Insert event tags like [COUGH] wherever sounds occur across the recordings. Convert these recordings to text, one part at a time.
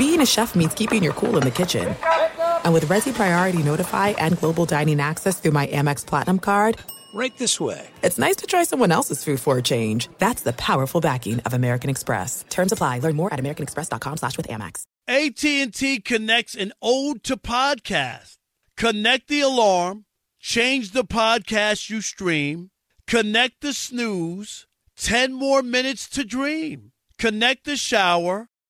being a chef means keeping your cool in the kitchen. And with Resy Priority Notify and Global Dining Access through my Amex Platinum card, Right this way. It's nice to try someone else's food for a change. That's the powerful backing of American Express. Terms apply. Learn more at americanexpress.com slash with Amex. AT&T connects an ode to podcast. Connect the alarm. Change the podcast you stream. Connect the snooze. 10 more minutes to dream. Connect the shower.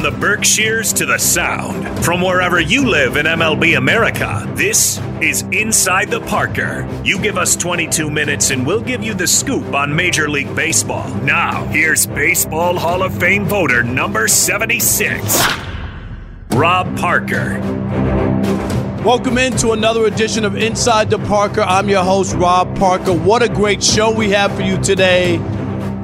From the Berkshires to the Sound, from wherever you live in MLB America, this is Inside the Parker. You give us 22 minutes and we'll give you the scoop on Major League Baseball. Now, here's Baseball Hall of Fame voter number 76, Rob Parker. Welcome into another edition of Inside the Parker. I'm your host, Rob Parker. What a great show we have for you today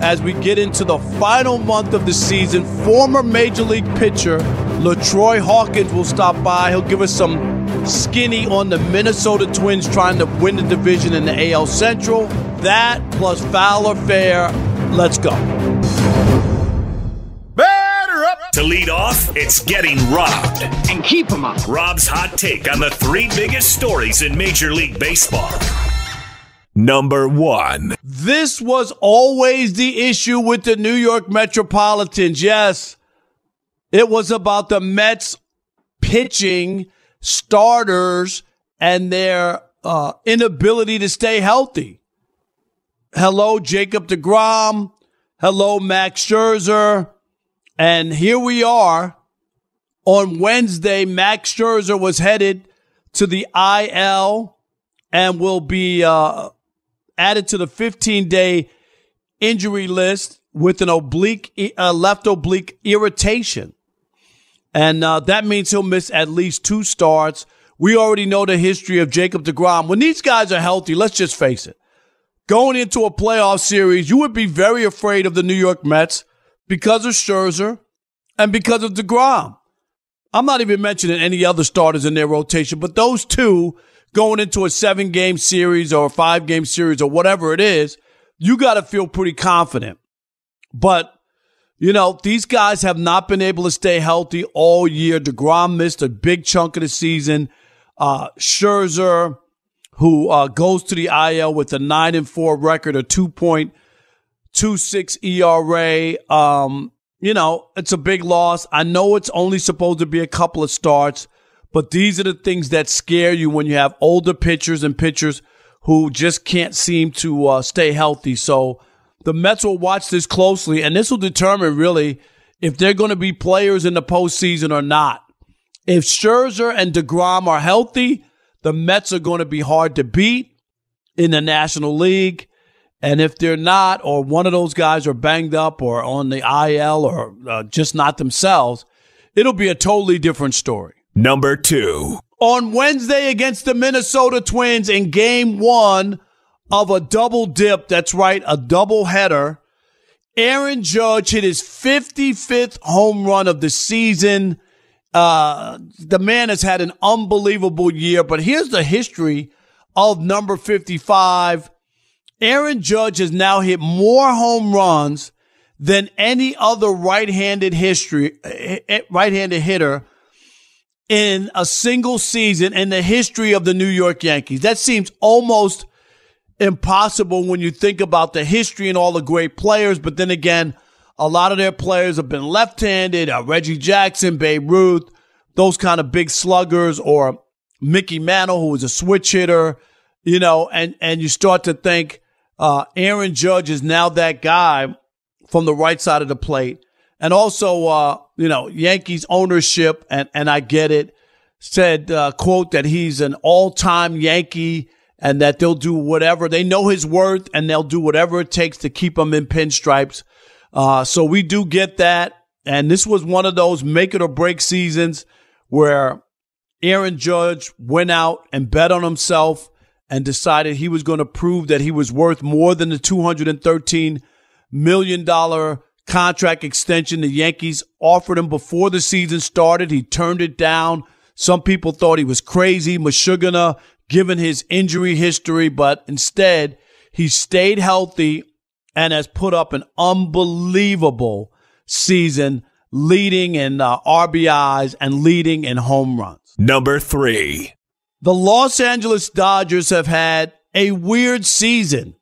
as we get into the final month of the season. Former Major League pitcher LaTroy Hawkins will stop by. He'll give us some skinny on the Minnesota Twins trying to win the division in the AL Central. That plus Foul or Fair. Let's go. To lead off, it's getting robbed. And keep them up. Rob's hot take on the three biggest stories in Major League Baseball. Number one. This was always the issue with the New York Metropolitans. Yes, it was about the Mets pitching starters and their uh, inability to stay healthy. Hello, Jacob DeGrom. Hello, Max Scherzer. And here we are on Wednesday. Max Scherzer was headed to the IL and will be uh, added to the 15 day injury list with an oblique, uh, left oblique irritation. And uh, that means he'll miss at least two starts. We already know the history of Jacob DeGrom. When these guys are healthy, let's just face it. Going into a playoff series, you would be very afraid of the New York Mets because of Scherzer and because of DeGrom. I'm not even mentioning any other starters in their rotation, but those two going into a seven game series or a five game series or whatever it is, you got to feel pretty confident. But, you know, these guys have not been able to stay healthy all year. DeGrom missed a big chunk of the season. Uh, Scherzer, who uh, goes to the IL with a nine and four record, a 2.26 ERA. Um, you know, it's a big loss. I know it's only supposed to be a couple of starts, but these are the things that scare you when you have older pitchers and pitchers who just can't seem to uh, stay healthy. So the Mets will watch this closely, and this will determine really if they're going to be players in the postseason or not. If Scherzer and DeGrom are healthy, the Mets are going to be hard to beat in the National League. And if they're not, or one of those guys are banged up or on the IL or uh, just not themselves, it'll be a totally different story. Number two. On Wednesday against the Minnesota Twins in game one of a double dip, that's right, a double header, Aaron Judge hit his 55th home run of the season. Uh, the man has had an unbelievable year, but here's the history of number 55. Aaron Judge has now hit more home runs than any other right-handed history, eh, eh, right-handed hitter in a single season in the history of the New York Yankees. That seems almost impossible when you think about the history and all the great players. But then again, a lot of their players have been left-handed. Uh, Reggie Jackson, Babe Ruth, those kind of big sluggers, or Mickey Mantle, who was a switch hitter, you know, and, and you start to think, uh, Aaron Judge is now that guy from the right side of the plate. And also, uh, you know, Yankees ownership, and, and I get it, said, uh, quote, that he's an all time Yankee and that they'll do whatever. They know his worth and they'll do whatever it takes to keep him in pinstripes. Uh, so we do get that. And this was one of those make it or break seasons where Aaron Judge went out and bet on himself and decided he was going to prove that he was worth more than the $213 million contract extension the Yankees offered him before the season started. He turned it down. Some people thought he was crazy, Mashugana, given his injury history, but instead he stayed healthy and has put up an unbelievable season, leading in uh, RBIs and leading in home runs. Number three. The Los Angeles Dodgers have had a weird season.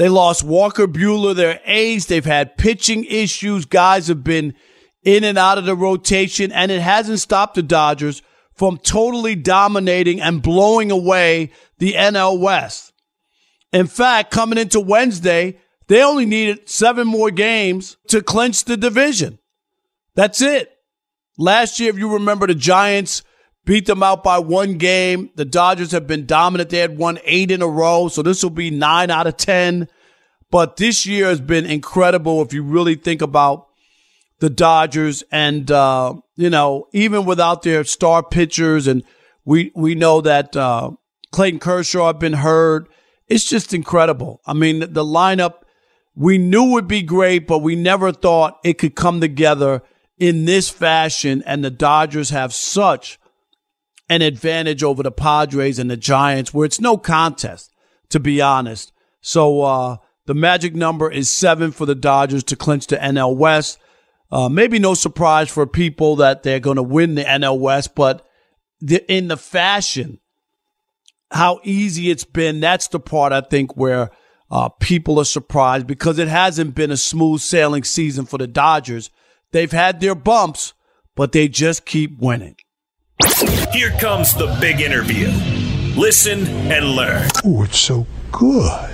They lost Walker Buehler, their ace. They've had pitching issues. Guys have been in and out of the rotation, and it hasn't stopped the Dodgers from totally dominating and blowing away the NL West. In fact, coming into Wednesday, they only needed seven more games to clinch the division. That's it. Last year, if you remember, the Giants beat them out by one game. The Dodgers have been dominant. They had won eight in a row. So this will be nine out of 10. But this year has been incredible if you really think about the Dodgers. And, uh, you know, even without their star pitchers, and we, we know that uh, Clayton Kershaw have been hurt. It's just incredible. I mean, the lineup we knew would be great, but we never thought it could come together in this fashion. And the Dodgers have such an advantage over the Padres and the Giants, where it's no contest, to be honest. So uh, the magic number is seven for the Dodgers to clinch the NL West. Uh, maybe no surprise for people that they're going to win the NL West, but the, in the fashion, how easy it's been, that's the part I think where uh, people are surprised because it hasn't been a smooth sailing season for the Dodgers. They've had their bumps, but they just keep winning. Here comes the big interview. Listen and learn. Oh, it's so good.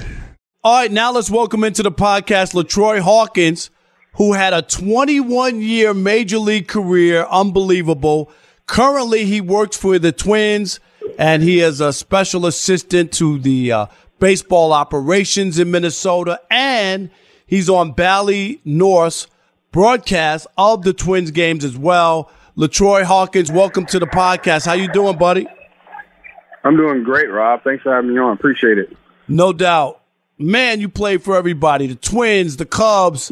All right, now let's welcome into the podcast LaTroy Hawkins, who had a 21 year major league career. Unbelievable. Currently, he works for the Twins and he is a special assistant to the uh, baseball operations in Minnesota. And he's on Bally North's broadcast of the Twins games as well. LaTroy Hawkins, welcome to the podcast. How you doing, buddy? I'm doing great, Rob. Thanks for having me on. Appreciate it. No doubt. Man, you played for everybody. The Twins, the Cubs,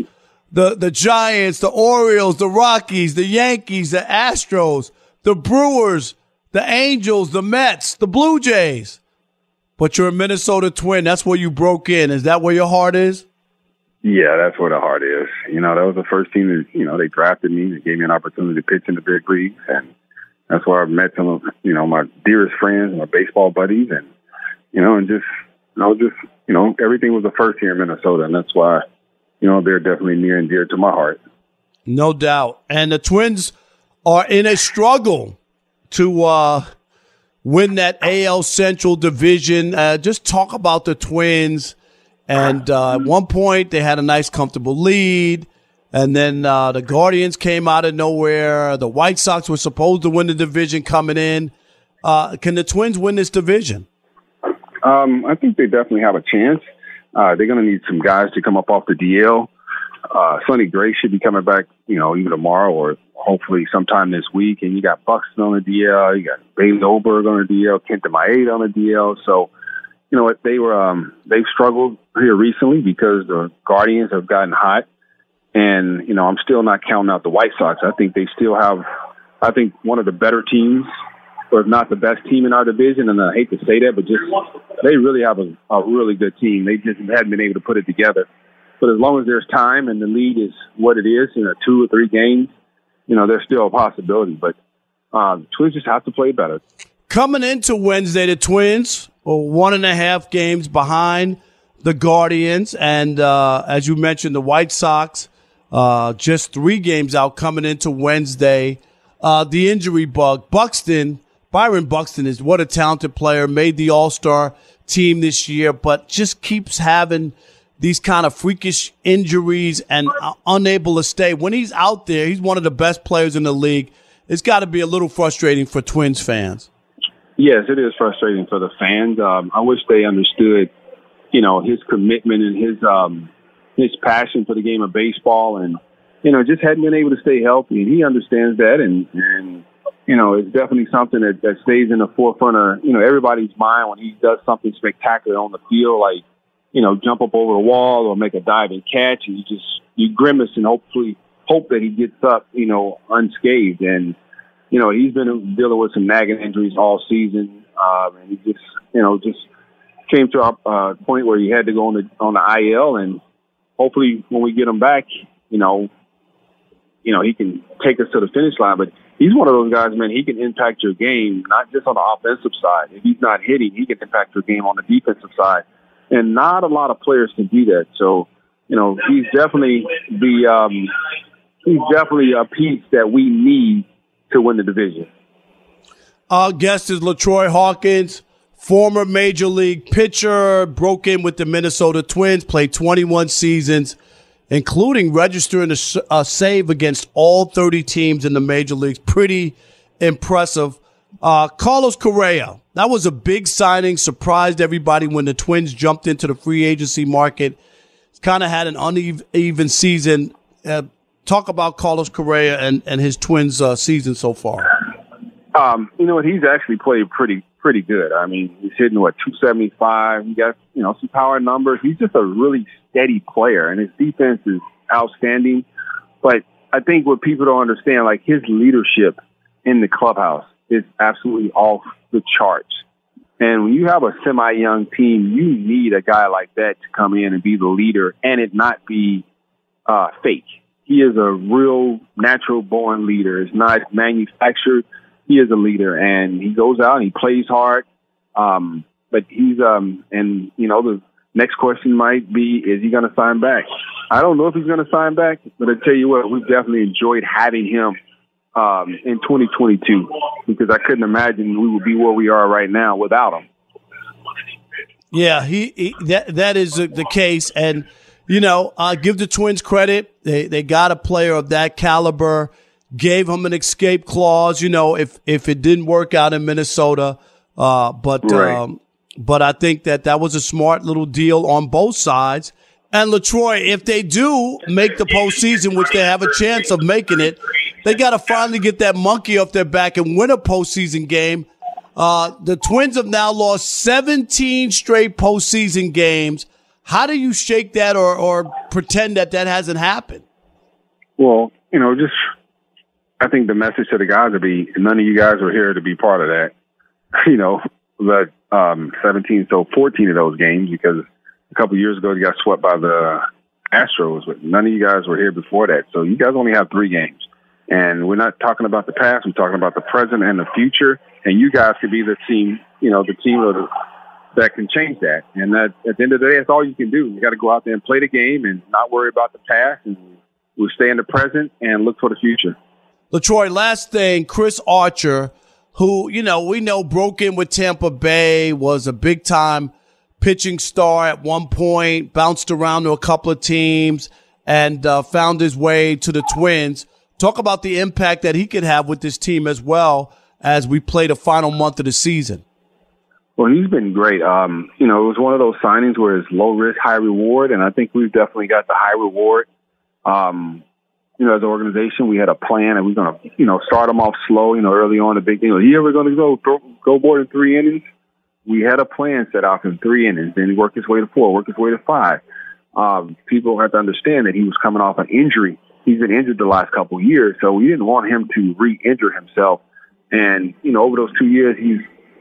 the, the Giants, the Orioles, the Rockies, the Yankees, the Astros, the Brewers, the Angels, the Mets, the Blue Jays. But you're a Minnesota Twin. That's where you broke in. Is that where your heart is? Yeah, that's where the heart is. You know, that was the first team that, you know, they drafted me. They gave me an opportunity to pitch in the big leagues. And that's where I met some of, you know, my dearest friends, my baseball buddies. And, you know, and just, you know, just, you know, everything was the first here in Minnesota. And that's why, you know, they're definitely near and dear to my heart. No doubt. And the Twins are in a struggle to uh, win that AL Central division. Uh, just talk about the Twins And uh, at one point, they had a nice, comfortable lead. And then uh, the Guardians came out of nowhere. The White Sox were supposed to win the division coming in. Uh, can the Twins win this division? Um, I think they definitely have a chance. Uh, they're going to need some guys to come up off the DL. Uh, Sonny Gray should be coming back, you know, either tomorrow or hopefully sometime this week. And you got Buxton on the DL, you got Bailey Ober on the DL, Kenta Maeda on the DL. So, you know what, they were um, they've struggled here recently because the Guardians have gotten hot. And, you know, I'm still not counting out the White Sox. I think they still have, I think, one of the better teams, or if not the best team in our division. And I hate to say that, but just they really have a, a really good team. They just hadn't been able to put it together. But as long as there's time and the lead is what it is, you know, two or three games, you know, there's still a possibility. But um, Twins just have to play better. Coming into Wednesday, the Twins one and a half games behind the Guardians. And uh, as you mentioned, the White Sox uh, just three games out coming into Wednesday. Uh, the injury bug. Buxton, Byron Buxton is what a talented player, made the All Star team this year, but just keeps having these kind of freakish injuries and uh, unable to stay. When he's out there, he's one of the best players in the league. It's got to be a little frustrating for Twins fans. Yes, it is frustrating for the fans. Um, I wish they understood, you know, his commitment and his um, his passion for the game of baseball and, you know, just hadn't been able to stay healthy. And he understands that. And, and, you know, it's definitely something that, that stays in the forefront of, you know, everybody's mind when he does something spectacular on the field, like, you know, jump up over a wall or make a diving catch. And you just, you grimace and hopefully hope that he gets up, you know, unscathed. And, you know, he's been dealing with some nagging injuries all season. Um, and he just, you know, just came to a uh, point where he had to go on the, on the IL and, hopefully when we get him back, you know, you know, he can take us to the finish line. But he's one of those guys, man, he can impact your game, not just on the offensive side. If he's not hitting, he can impact your game on the defensive side. And not a lot of players can do that. So, you know, he's definitely the um he's definitely a piece that we need to win the division. Our guest is LaTroy Hawkins former major league pitcher, broke in with the Minnesota Twins, played 21 seasons, including registering a, a save against all 30 teams in the major leagues. Pretty impressive. Uh, Carlos Correa, that was a big signing, surprised everybody when the Twins jumped into the free agency market. Kind of had an uneven season. Uh, talk about Carlos Correa and, and his Twins uh, season so far. Um, you know what? He's actually played pretty pretty good. I mean, he's hitting what 275. He got you know some power numbers. He's just a really steady player, and his defense is outstanding. But I think what people don't understand, like his leadership in the clubhouse, is absolutely off the charts. And when you have a semi-young team, you need a guy like that to come in and be the leader, and it not be uh, fake. He is a real natural-born leader. It's not manufactured he is a leader and he goes out and he plays hard. Um, but he's, um, and you know, the next question might be, is he going to sign back? I don't know if he's going to sign back, but I tell you what, we've definitely enjoyed having him, um, in 2022 because I couldn't imagine we would be where we are right now without him. Yeah, he, he that that is the case, and you know, uh, give the Twins credit. They they got a player of that caliber gave him an escape clause, you know, if, if it didn't work out in Minnesota. Uh, but, right. um, but I think that that was a smart little deal on both sides. And LaTroy, if they do make the postseason, which they have a chance of making it, they got to finally get that monkey off their back and win a postseason game. Uh, the Twins have now lost 17 straight postseason games. How do you shake that or, or pretend that that hasn't happened? Well, you know, just I think the message to the guys would be none of you guys were here to be part of that. [LAUGHS] You know, but um, 17, so 14 of those games because a couple years ago you got swept by the Astros, but none of you guys were here before that. So you guys only have three games. And we're not talking about the past, we're talking about the present and the future. And you guys could be the team, you know, the team of the, that can change that. And at the end of the day, that's all you can do. You got to go out there and play the game and not worry about the past. And we'll stay in the present and look for the future. LaTroy, last thing, Chris Archer, who, you know, we know broke in with Tampa Bay, was a big time pitching star at one point, bounced around to a couple of teams, and uh, found his way to the Twins. Talk about the impact that he could have with this team as well as we play the final month of the season. Well, he's been great. Um, you know, it was one of those signings where it's low risk, high reward, and I think we've definitely got the high reward. Um, you know, as an organization, we had a plan, and we're going to, you know, start him off slow. You know, early on, the big thing was, you ever going to go throw, go more than three innings? We had a plan set out in three innings. Then he worked his way to four, worked his way to five. Um, people have to understand that he was coming off an injury. He's been injured the last couple of years, so we didn't want him to re-injure himself. And you know, over those two years, he's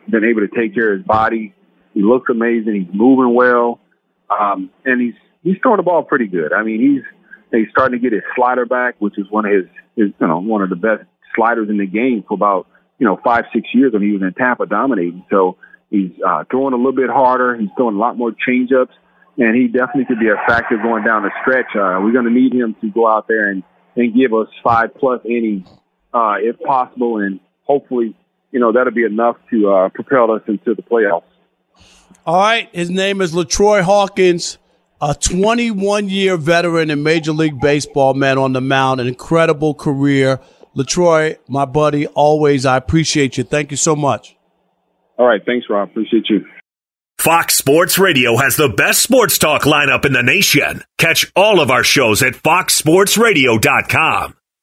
been able to take care of his body. He looks amazing. He's moving well, um, and he's he's throwing the ball pretty good. I mean, he's he's starting to get his slider back, which is one of his, his you know one of the best sliders in the game for about you know five six years when he was in Tampa dominating. So he's uh, throwing a little bit harder. He's throwing a lot more changeups, and he definitely could be a factor going down the stretch. Uh, we're going to need him to go out there and and give us five plus innings uh, if possible, and hopefully you know, that'll be enough to uh, propel us into the playoffs. All right. His name is LaTroy Hawkins, a 21 year veteran in Major League Baseball, man on the mound, an incredible career. LaTroy, my buddy, always, I appreciate you. Thank you so much. All right. Thanks, Rob. Appreciate you. Fox Sports Radio has the best sports talk lineup in the nation. Catch all of our shows at foxsportsradio.com.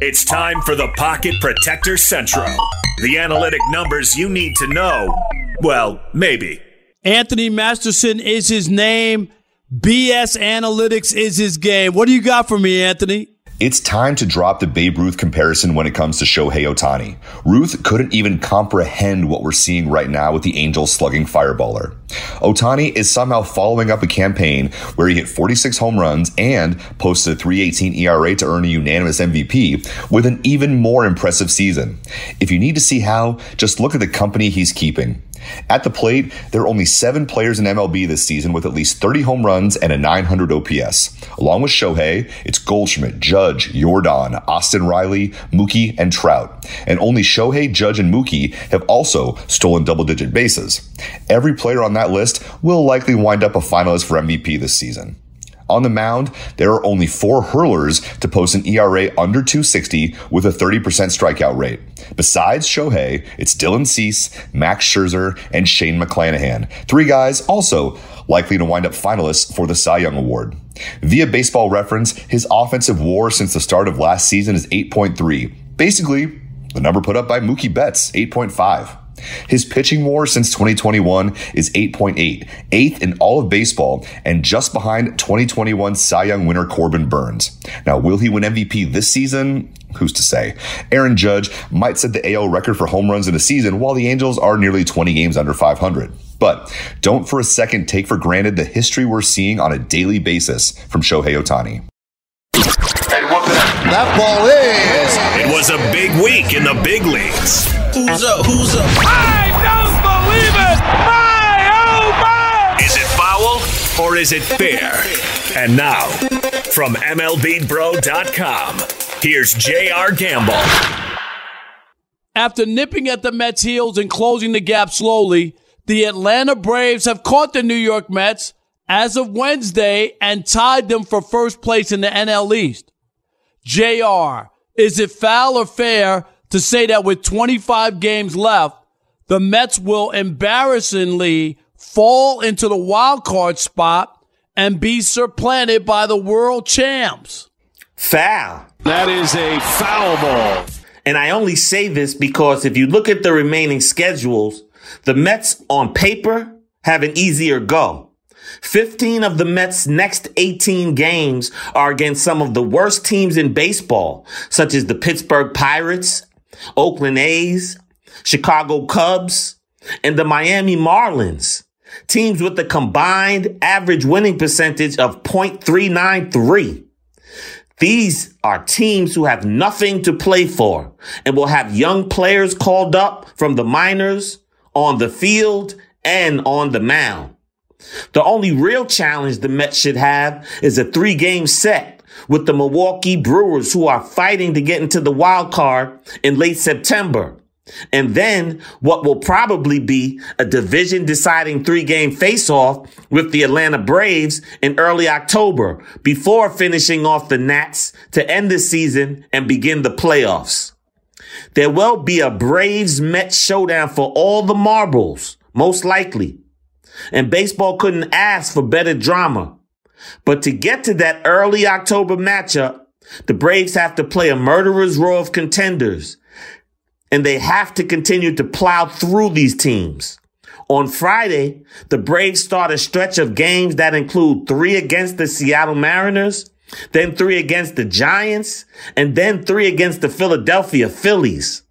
It's time for the Pocket Protector Central. The analytic numbers you need to know. Well, maybe. Anthony Masterson is his name. BS Analytics is his game. What do you got for me, Anthony? It's time to drop the Babe Ruth comparison when it comes to Shohei Ohtani. Ruth couldn't even comprehend what we're seeing right now with the Angels slugging fireballer. Ohtani is somehow following up a campaign where he hit 46 home runs and posted a 318 ERA to earn a unanimous MVP with an even more impressive season. If you need to see how, just look at the company he's keeping. At the plate, there are only seven players in MLB this season with at least 30 home runs and a 900 OPS. Along with Shohei, it's Goldschmidt, Judge, Yordan, Austin Riley, Mookie, and Trout. And only Shohei, Judge, and Mookie have also stolen double digit bases. Every player on that list will likely wind up a finalist for MVP this season. On the mound, there are only four hurlers to post an ERA under 260 with a 30% strikeout rate. Besides Shohei, it's Dylan Cease, Max Scherzer, and Shane McClanahan. Three guys also likely to wind up finalists for the Cy Young Award. Via baseball reference, his offensive war since the start of last season is 8.3. Basically, the number put up by Mookie Betts, 8.5. His pitching war since 2021 is 8.8, eighth in all of baseball, and just behind 2021 Cy Young winner Corbin Burnes. Now, will he win MVP this season? Who's to say? Aaron Judge might set the AL record for home runs in a season, while the Angels are nearly 20 games under 500. But don't for a second take for granted the history we're seeing on a daily basis from Shohei Ohtani. That ball is. It was a big week in the big leagues. Who's up? Who's up? I don't believe it! My oh my! Is it foul or is it fair? And now, from MLBBro.com, here's J.R. Gamble. After nipping at the Mets' heels and closing the gap slowly, the Atlanta Braves have caught the New York Mets as of Wednesday and tied them for first place in the NL East. JR, is it foul or fair to say that with 25 games left, the Mets will embarrassingly fall into the wild card spot and be supplanted by the world champs? Foul. That is a foul ball. And I only say this because if you look at the remaining schedules, the Mets on paper have an easier go. 15 of the Mets' next 18 games are against some of the worst teams in baseball, such as the Pittsburgh Pirates, Oakland A's, Chicago Cubs, and the Miami Marlins. Teams with a combined average winning percentage of .393. These are teams who have nothing to play for and will have young players called up from the minors on the field and on the mound. The only real challenge the Mets should have is a three game set with the Milwaukee Brewers who are fighting to get into the wild card in late September. And then what will probably be a division deciding three game face off with the Atlanta Braves in early October before finishing off the Nats to end the season and begin the playoffs. There will be a Braves Mets showdown for all the marbles, most likely. And baseball couldn't ask for better drama. But to get to that early October matchup, the Braves have to play a murderer's row of contenders. And they have to continue to plow through these teams. On Friday, the Braves start a stretch of games that include three against the Seattle Mariners, then three against the Giants, and then three against the Philadelphia Phillies.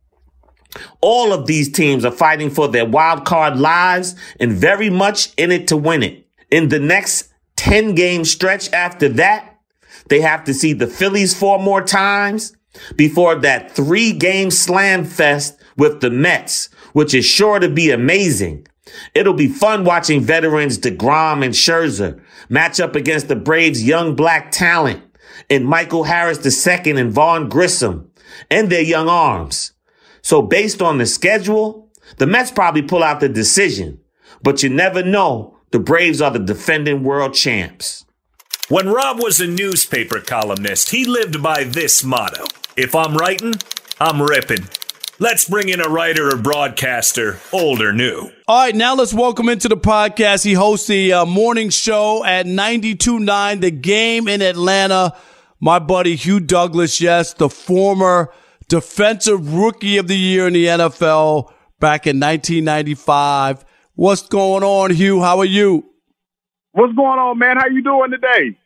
All of these teams are fighting for their wild card lives and very much in it to win it. In the next 10 game stretch after that, they have to see the Phillies four more times before that three game slam fest with the Mets, which is sure to be amazing. It'll be fun watching veterans DeGrom and Scherzer match up against the Braves' young black talent and Michael Harris II and Vaughn Grissom and their young arms. So based on the schedule, the Mets probably pull out the decision, but you never know. The Braves are the defending world champs. When Rob was a newspaper columnist, he lived by this motto. If I'm writing, I'm ripping. Let's bring in a writer or broadcaster, old or new. All right, now let's welcome into the podcast. He hosts the uh, morning show at 92.9, The Game in Atlanta. My buddy Hugh Douglas, yes, the former defensive rookie of the year in the NFL back in 1995. What's going on, Hugh? How are you? What's going on, man? How you doing today?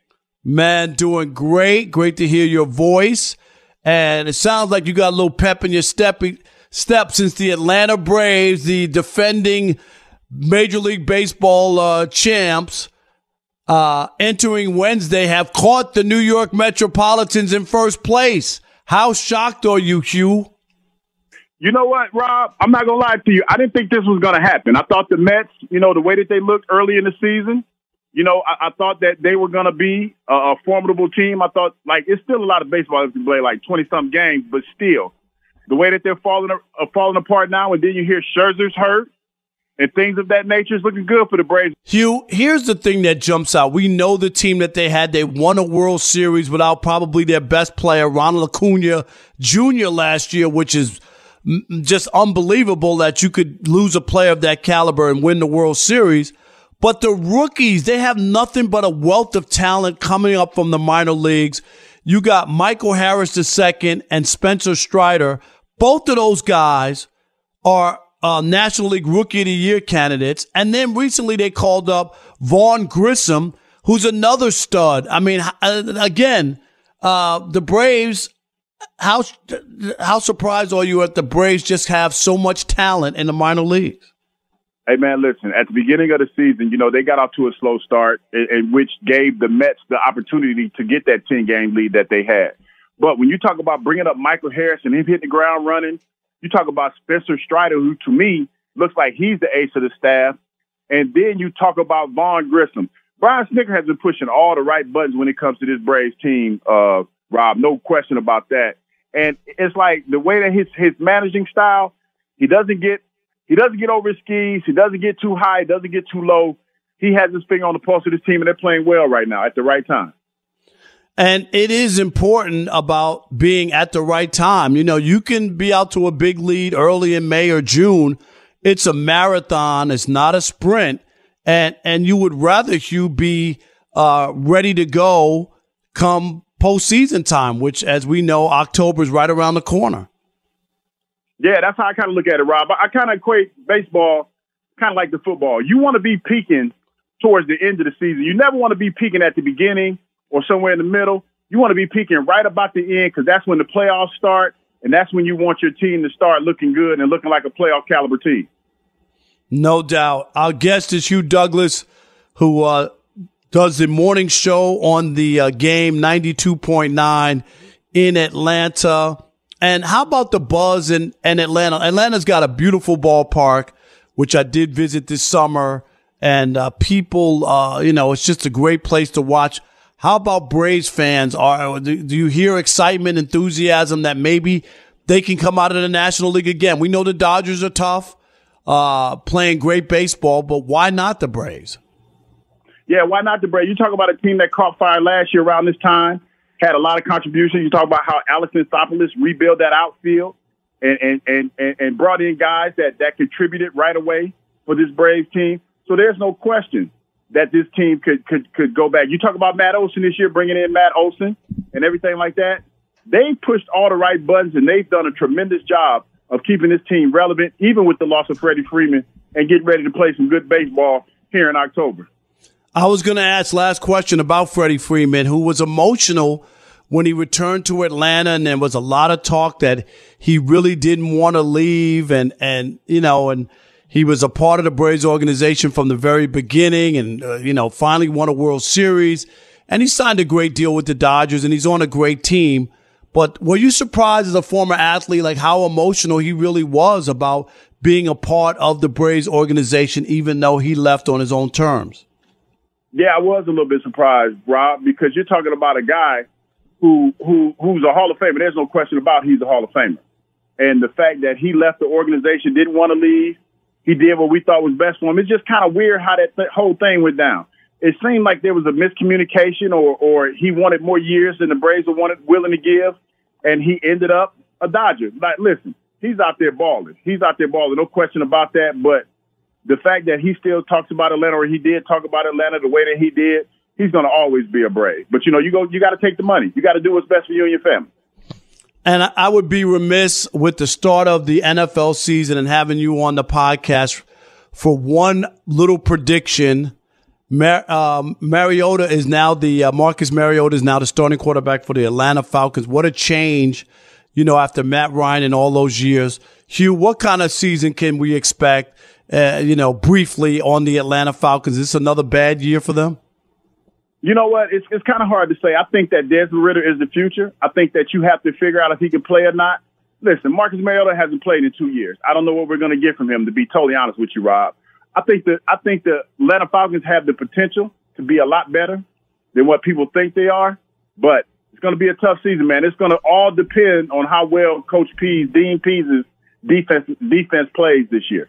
Man, doing great. Great to hear your voice. And it sounds like you got a little pep in your step, step since the Atlanta Braves, the defending Major League Baseball uh, champs, uh, entering Wednesday, have caught the New York Metropolitans in first place. How shocked are you, Hugh? You know what, Rob? I'm not gonna lie to you. I didn't think this was gonna happen. I thought the Mets, you know, the way that they looked early in the season, you know, I, I thought that they were gonna be a, a, formidable team. I thought like it's still a lot of baseball to play, like 20 some games, but still, the way that they're falling uh, falling apart now, and then you hear Scherzer's hurt and things of that nature is looking good for the Braves. Hugh, here's the thing that jumps out. We know the team that they had. They won a World Series without probably their best player, Ronald Acuna Jr. last year, which is just unbelievable that you could lose a player of that caliber and win the World Series. But the rookies, they have nothing but a wealth of talent coming up from the minor leagues. You got Michael Harris II and Spencer Strider. Both of those guys are uh, National League Rookie of the Year candidates. And then recently they called up Vaughn Grissom, who's another stud. I mean, uh, again, uh, the Braves how how surprised are you at the Braves just have so much talent in the minor leagues? Hey man, listen. At the beginning of the season, you know they got off to a slow start, in, in which gave the Mets the opportunity to get that ten game lead that they had. But when you talk about bringing up Michael Harris and him hitting the ground running, you talk about Spencer Strider, who to me looks like he's the ace of the staff, and then you talk about Vaughn Grissom. Brian Snitker has been pushing all the right buttons when it comes to this Braves team. Uh, Rob. No question about that. And it's like the way that his his managing style, he doesn't get he doesn't get over his skis. He doesn't get too high. He doesn't get too low. He has his finger on the pulse of his team, and they're playing well right now at the right time. And it is important about being at the right time. You know, you can be out to a big lead early in May or June. It's a marathon. It's not a sprint. And, and you would rather you be, uh, ready to go come postseason time, which, as we know, October is right around the corner. Yeah, that's how I kind of look at it, Rob. I kind of equate baseball kind of like the football. You want to be peaking towards the end of the season. You never want to be peaking at the beginning or somewhere in the middle. You want to be peaking right about the end because that's when the playoffs start, and that's when you want your team to start looking good and looking like a playoff caliber team. No doubt. Our guest is Hugh Douglas, who uh, does the morning show on the uh, game 92.9 in Atlanta. And how about the buzz in, in Atlanta? Atlanta's got a beautiful ballpark, which I did visit this summer. And uh, people, uh, you know, it's just a great place to watch. How about Braves fans? Are do, you hear excitement, enthusiasm that maybe they can come out of the National League again? We know the Dodgers are tough, uh, playing great baseball, but why not the Braves? Yeah, why not the Braves? You talk about a team that caught fire last year around this time, had a lot of contributions. You talk about how Alex Anthopoulos rebuilt that outfield and, and, and, and brought in guys that, that contributed right away for this Braves team. So there's no question that this team could, could, could go back. You talk about Matt Olson this year, bringing in Matt Olson and everything like that. They pushed all the right buttons and they've done a tremendous job of keeping this team relevant, even with the loss of Freddie Freeman and getting ready to play some good baseball here in October. I was going to ask last question about Freddie Freeman, who was emotional when he returned to Atlanta, and there was a lot of talk that he really didn't want to leave, and and you know, and he was a part of the Braves organization from the very beginning, and uh, you know, finally won a World Series, and he signed a great deal with the Dodgers, and he's on a great team. But were you surprised as a former athlete, like how emotional he really was about being a part of the Braves organization, even though he left on his own terms? Yeah, I was a little bit surprised, Rob, because you're talking about a guy who who who's a Hall of Famer. There's no question about he's a Hall of Famer. And the fact that he left the organization, didn't want to leave, he did what we thought was best for him. It's just kind of weird how that th- whole thing went down. It seemed like there was a miscommunication, or or he wanted more years than the Braves were wanted willing to give, and he ended up a Dodger. Like, listen, he's out there balling. He's out there balling, no question about that. But the fact that he still talks about Atlanta, or he did talk about Atlanta the way that he did, he's going to always be a Brave. But you know, you go, you got to take the money. You got to do what's best for you and your family. And I would be remiss with the start of the NFL season and having you on the podcast for one little prediction. Mar- um, Mariota is now the uh, Marcus Mariota is now the starting quarterback for the Atlanta Falcons. What a change, you know, after Matt Ryan and all those years. Hugh, what kind of season can we expect? uh, you know, briefly on the Atlanta Falcons? Is this another bad year for them? You know what? It's it's kind of hard to say. I think that Desmond Ridder is the future. I think that you have to figure out if he can play or not. listen, Marcus Mariota hasn't played in two years. I don't know what we're going to get from him. To be totally honest with you, Rob, I think that I think the Atlanta Falcons have the potential to be a lot better than what people think they are, but it's going to be a tough season, man. It's going to all depend on how well Coach Pees, Dean Pees's defense defense plays this year.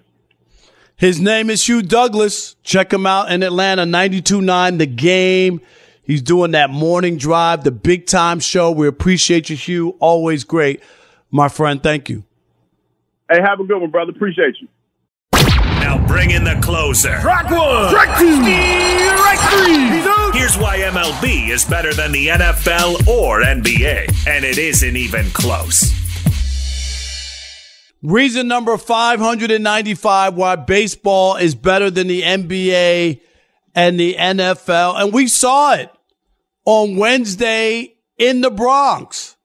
His name is Hugh Douglas. Check him out in Atlanta, 92.9 The Game. He's doing that morning drive, the big time show. We appreciate you, Hugh. Always great, my friend. Thank you. Hey, have a good one, brother. Appreciate you. Now bring in the closer. Track one. Track two. Strike three. Here's why MLB is better than the NFL or NBA, and it isn't even close. Reason number 595 why baseball is better than the NBA and the NFL. And we saw it on Wednesday in the Bronx.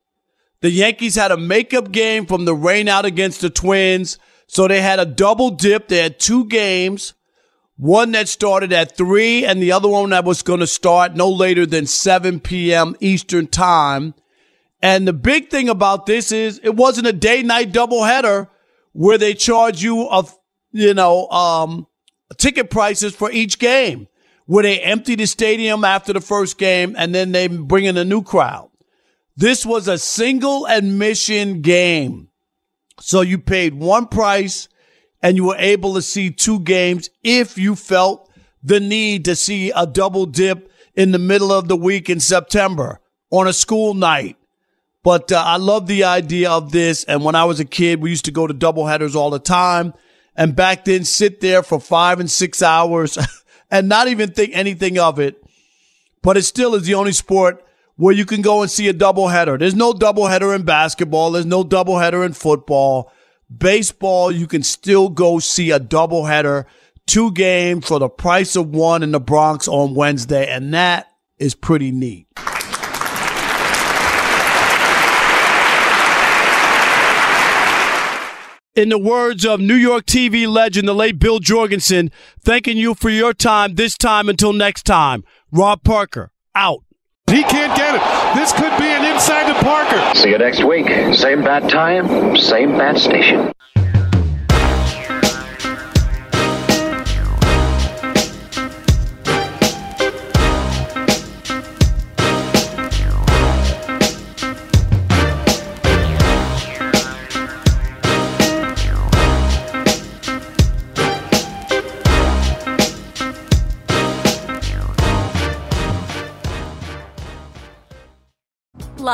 The Yankees had a makeup game from the rainout against the Twins. So they had a double dip. They had two games, one that started at three and the other one that was going to start no later than 7 p.m. Eastern time. And the big thing about this is it wasn't a day night doubleheader where they charge you a you know, um, ticket prices for each game, where they empty the stadium after the first game and then they bring in a new crowd. This was a single admission game. So you paid one price and you were able to see two games if you felt the need to see a double dip in the middle of the week in September on a school night but uh, I love the idea of this. And when I was a kid, we used to go to doubleheaders all the time. And back then, sit there for five and six hours [LAUGHS] and not even think anything of it. But it still is the only sport where you can go and see a doubleheader. There's no doubleheader in basketball. There's no doubleheader in football. Baseball, you can still go see a doubleheader, two games for the price of one in the Bronx on Wednesday. And that is pretty neat. In the words of New York TV legend, the late Bill Jorgensen, thanking you for your time this time until next time. Rob Parker, out. He can't get it. This could be an inside to Parker. See you next week. Same bat time, same bat station.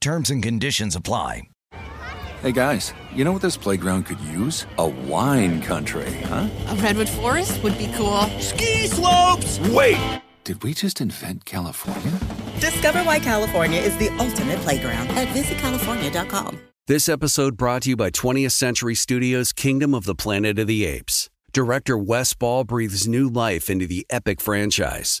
Terms and conditions apply. Hey guys, you know what this playground could use? A wine country, huh? A redwood forest would be cool. Ski slopes! Wait! Did we just invent California? Discover why California is the ultimate playground at visitcalifornia.com. This episode brought to you by 20th Century Studios' Kingdom of the Planet of the Apes. Director Wes Ball breathes new life into the epic franchise.